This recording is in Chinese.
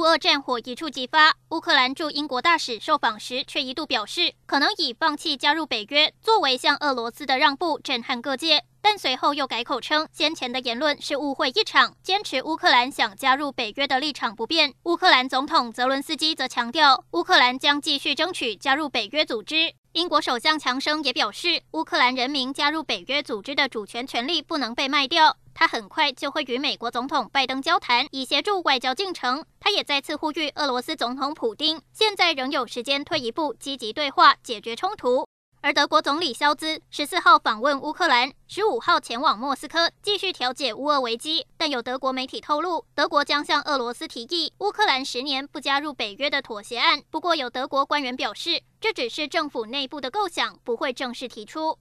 乌俄战火一触即发，乌克兰驻英国大使受访时却一度表示，可能以放弃加入北约作为向俄罗斯的让步，震撼各界。但随后又改口称，先前的言论是误会一场，坚持乌克兰想加入北约的立场不变。乌克兰总统泽伦斯基则强调，乌克兰将继续争取加入北约组织。英国首相强生也表示，乌克兰人民加入北约组织的主权权利不能被卖掉。他很快就会与美国总统拜登交谈，以协助外交进程。他也再次呼吁俄罗斯总统普丁，现在仍有时间退一步，积极对话，解决冲突。而德国总理肖兹十四号访问乌克兰，十五号前往莫斯科继续调解乌俄危机。但有德国媒体透露，德国将向俄罗斯提议乌克兰十年不加入北约的妥协案。不过，有德国官员表示，这只是政府内部的构想，不会正式提出。